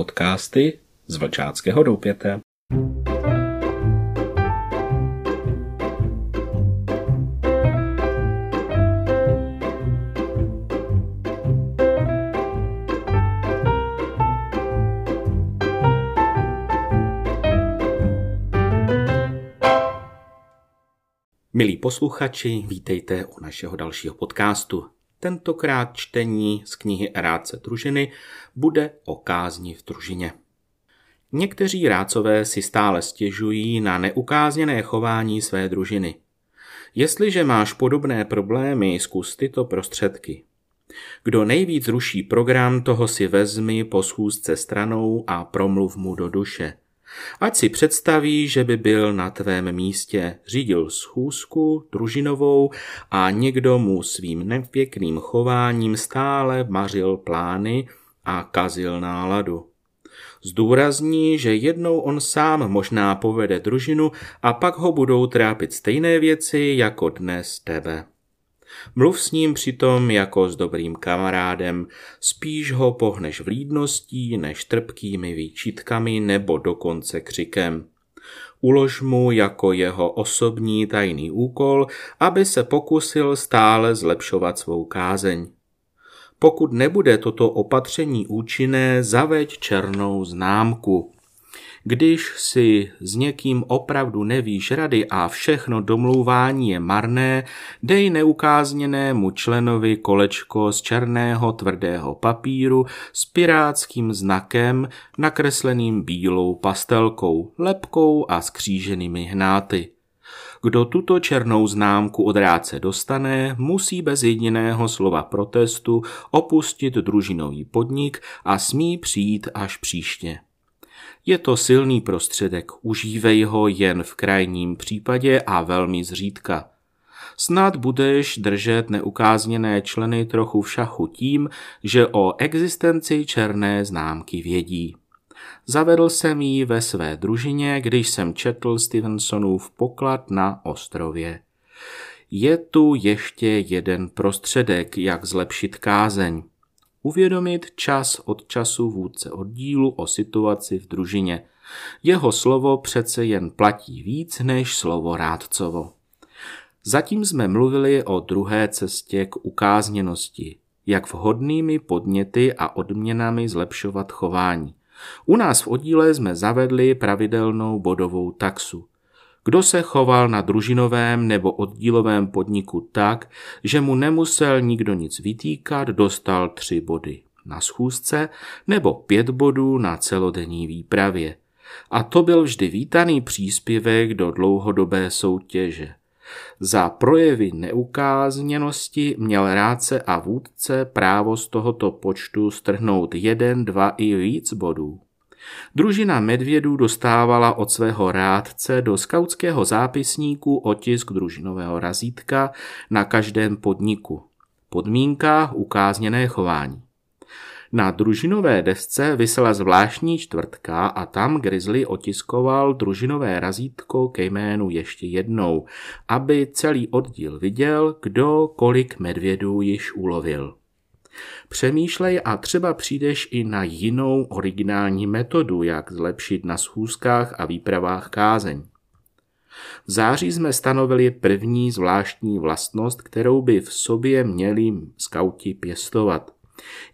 podcasty z Vlčáckého doupěte. Milí posluchači, vítejte u našeho dalšího podcastu. Tentokrát čtení z knihy Rádce družiny bude o kázni v družině. Někteří rádcové si stále stěžují na neukázněné chování své družiny. Jestliže máš podobné problémy, zkus tyto prostředky. Kdo nejvíc ruší program, toho si vezmi po schůzce stranou a promluv mu do duše – Ať si představí, že by byl na tvém místě, řídil schůzku družinovou a někdo mu svým nepěkným chováním stále mařil plány a kazil náladu. Zdůrazní, že jednou on sám možná povede družinu a pak ho budou trápit stejné věci jako dnes tebe. Mluv s ním přitom jako s dobrým kamarádem, spíš ho pohneš vlídností než trpkými výčitkami nebo dokonce křikem. Ulož mu jako jeho osobní tajný úkol, aby se pokusil stále zlepšovat svou kázeň. Pokud nebude toto opatření účinné, zaveď černou známku. Když si s někým opravdu nevíš rady a všechno domlouvání je marné, dej neukázněnému členovi kolečko z černého tvrdého papíru s pirátským znakem nakresleným bílou pastelkou, lepkou a skříženými hnáty. Kdo tuto černou známku od rádce dostane, musí bez jediného slova protestu opustit družinový podnik a smí přijít až příště. Je to silný prostředek, užívej ho jen v krajním případě a velmi zřídka. Snad budeš držet neukázněné členy trochu v šachu tím, že o existenci černé známky vědí. Zavedl jsem ji ve své družině, když jsem četl Stevensonův poklad na ostrově. Je tu ještě jeden prostředek, jak zlepšit kázeň uvědomit čas od času vůdce oddílu o situaci v družině. Jeho slovo přece jen platí víc než slovo rádcovo. Zatím jsme mluvili o druhé cestě k ukázněnosti, jak vhodnými podněty a odměnami zlepšovat chování. U nás v oddíle jsme zavedli pravidelnou bodovou taxu kdo se choval na družinovém nebo oddílovém podniku tak, že mu nemusel nikdo nic vytýkat, dostal tři body na schůzce nebo pět bodů na celodenní výpravě. A to byl vždy vítaný příspěvek do dlouhodobé soutěže. Za projevy neukázněnosti měl rádce a vůdce právo z tohoto počtu strhnout jeden, dva i víc bodů. Družina medvědů dostávala od svého rádce do skautského zápisníku otisk družinového razítka na každém podniku. Podmínka ukázněné chování. Na družinové desce vysela zvláštní čtvrtka a tam Grizzly otiskoval družinové razítko ke jménu ještě jednou, aby celý oddíl viděl, kdo kolik medvědů již ulovil. Přemýšlej a třeba přijdeš i na jinou originální metodu, jak zlepšit na schůzkách a výpravách kázeň. V září jsme stanovili první zvláštní vlastnost, kterou by v sobě měli skauti pěstovat,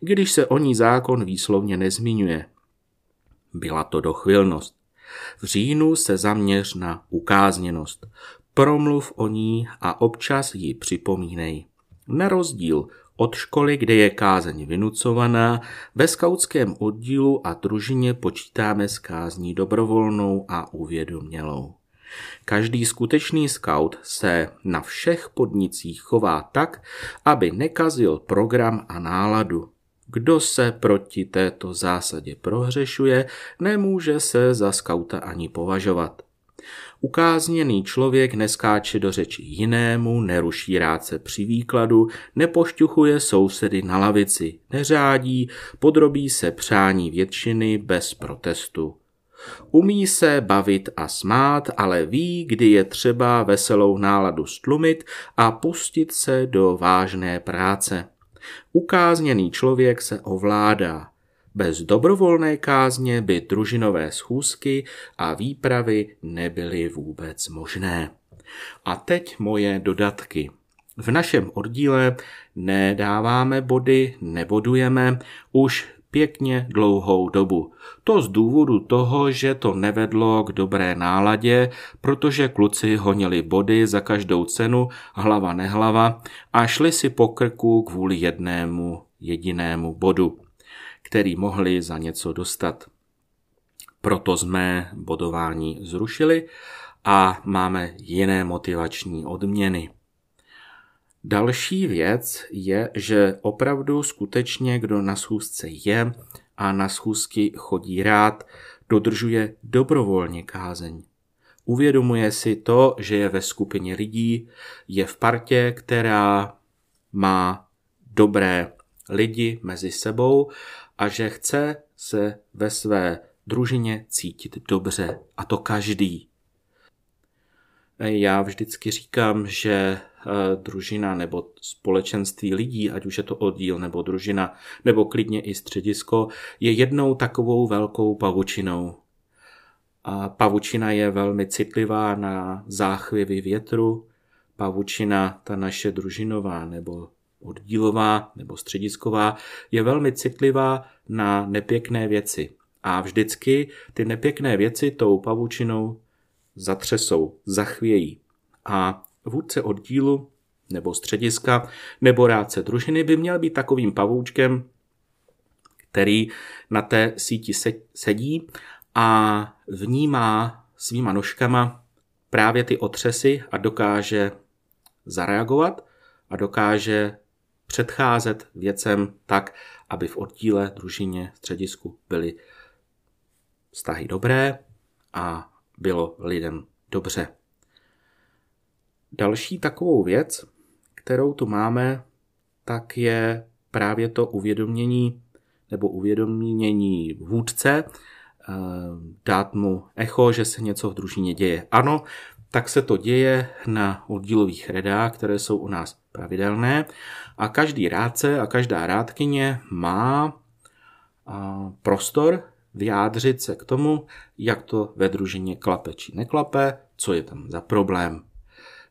když se o ní zákon výslovně nezmiňuje. Byla to dochvilnost. V říjnu se zaměř na ukázněnost. Promluv o ní a občas ji připomínej. Na rozdíl od školy, kde je kázeň vynucovaná, ve skautském oddílu a družině počítáme s kázní dobrovolnou a uvědomělou. Každý skutečný skaut se na všech podnicích chová tak, aby nekazil program a náladu. Kdo se proti této zásadě prohřešuje, nemůže se za skauta ani považovat. Ukázněný člověk neskáče do řeči jinému, neruší rádce při výkladu, nepošťuchuje sousedy na lavici, neřádí, podrobí se přání většiny bez protestu. Umí se bavit a smát, ale ví, kdy je třeba veselou náladu stlumit a pustit se do vážné práce. Ukázněný člověk se ovládá. Bez dobrovolné kázně by družinové schůzky a výpravy nebyly vůbec možné. A teď moje dodatky. V našem oddíle nedáváme body, nebodujeme už pěkně dlouhou dobu. To z důvodu toho, že to nevedlo k dobré náladě, protože kluci honili body za každou cenu, hlava nehlava, a šli si po krku kvůli jednému jedinému bodu, který mohli za něco dostat. Proto jsme bodování zrušili a máme jiné motivační odměny. Další věc je, že opravdu skutečně, kdo na schůzce je a na schůzky chodí rád, dodržuje dobrovolně kázeň. Uvědomuje si to, že je ve skupině lidí, je v partě, která má dobré lidi mezi sebou a že chce se ve své družině cítit dobře. A to každý. Já vždycky říkám, že eh, družina nebo společenství lidí, ať už je to oddíl nebo družina, nebo klidně i středisko, je jednou takovou velkou pavučinou. A pavučina je velmi citlivá na záchvěvy větru. Pavučina, ta naše družinová nebo oddílová nebo středisková, je velmi citlivá na nepěkné věci. A vždycky ty nepěkné věci tou pavučinou zatřesou, zachvějí. A vůdce oddílu nebo střediska nebo rádce družiny by měl být takovým pavoučkem, který na té síti sedí a vnímá svýma nožkama právě ty otřesy a dokáže zareagovat a dokáže předcházet věcem tak, aby v oddíle, družině, středisku byly vztahy dobré a bylo lidem dobře. Další takovou věc, kterou tu máme, tak je právě to uvědomění nebo uvědomění vůdce, eh, dát mu echo, že se něco v družině děje. Ano, tak se to děje na oddílových redách, které jsou u nás pravidelné a každý rádce a každá rádkyně má prostor vyjádřit se k tomu, jak to ve družině klape či neklape, co je tam za problém.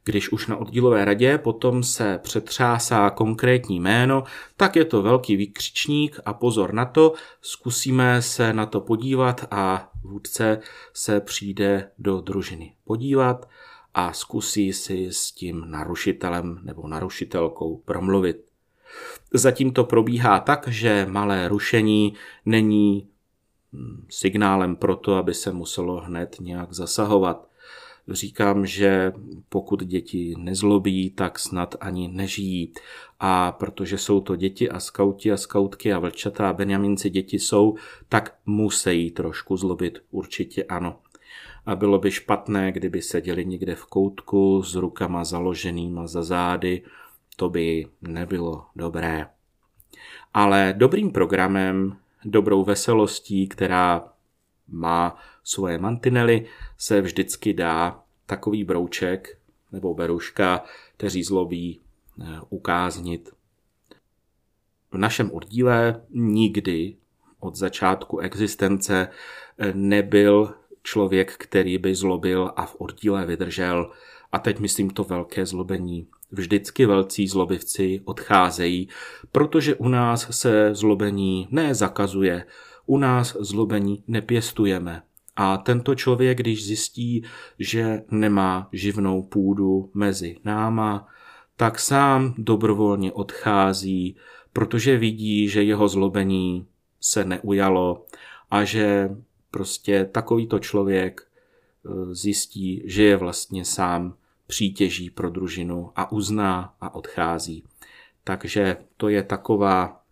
Když už na oddílové radě potom se přetřásá konkrétní jméno, tak je to velký výkřičník a pozor na to, zkusíme se na to podívat a vůdce se přijde do družiny podívat a zkusí si s tím narušitelem nebo narušitelkou promluvit. Zatím to probíhá tak, že malé rušení není signálem pro to, aby se muselo hned nějak zasahovat. Říkám, že pokud děti nezlobí, tak snad ani nežijí. A protože jsou to děti a skauti a skautky a vlčata a benjaminci děti jsou, tak musí trošku zlobit, určitě ano. A bylo by špatné, kdyby seděli někde v koutku s rukama založenýma za zády, to by nebylo dobré. Ale dobrým programem dobrou veselostí, která má svoje mantinely, se vždycky dá takový brouček nebo beruška, kteří zlobí, eh, ukáznit. V našem oddíle nikdy od začátku existence eh, nebyl člověk, který by zlobil a v oddíle vydržel. A teď myslím to velké zlobení vždycky velcí zlobivci odcházejí, protože u nás se zlobení nezakazuje, u nás zlobení nepěstujeme. A tento člověk, když zjistí, že nemá živnou půdu mezi náma, tak sám dobrovolně odchází, protože vidí, že jeho zlobení se neujalo a že prostě takovýto člověk eh, zjistí, že je vlastně sám přítěží pro družinu a uzná a odchází. Takže to je taková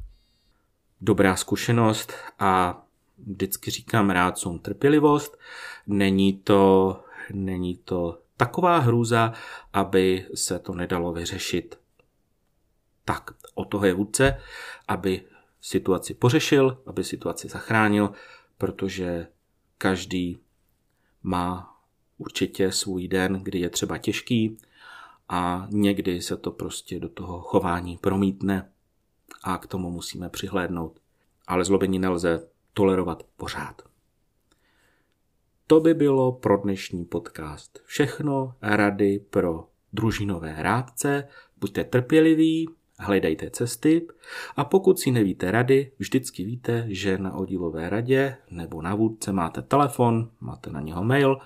dobrá zkušenost a vždycky říkám rádcům trpělivost. Není to, není to taková hrůza, aby se to nedalo vyřešit. Tak, o toho je vůdce, aby situaci pořešil, aby situaci zachránil, protože každý má určitě svůj den, kdy je třeba těžký a někdy se to prostě do toho chování promítne a k tomu musíme přihlédnout. ale zlobení nelze tolerovat pořád. To by bylo pro dnešní podcast. Všechno rady pro družinové rádce. Buďte trpěliví, hledejte cesty a pokud si nevíte rady, vždycky víte, že na oddílové radě nebo na vůdce máte telefon, máte na něho mail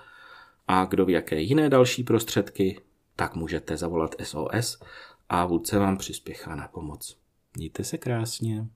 a kdo ví, jaké jiné další prostředky, tak můžete zavolat SOS a vůdce vám přispěchá na pomoc. Mějte se krásně.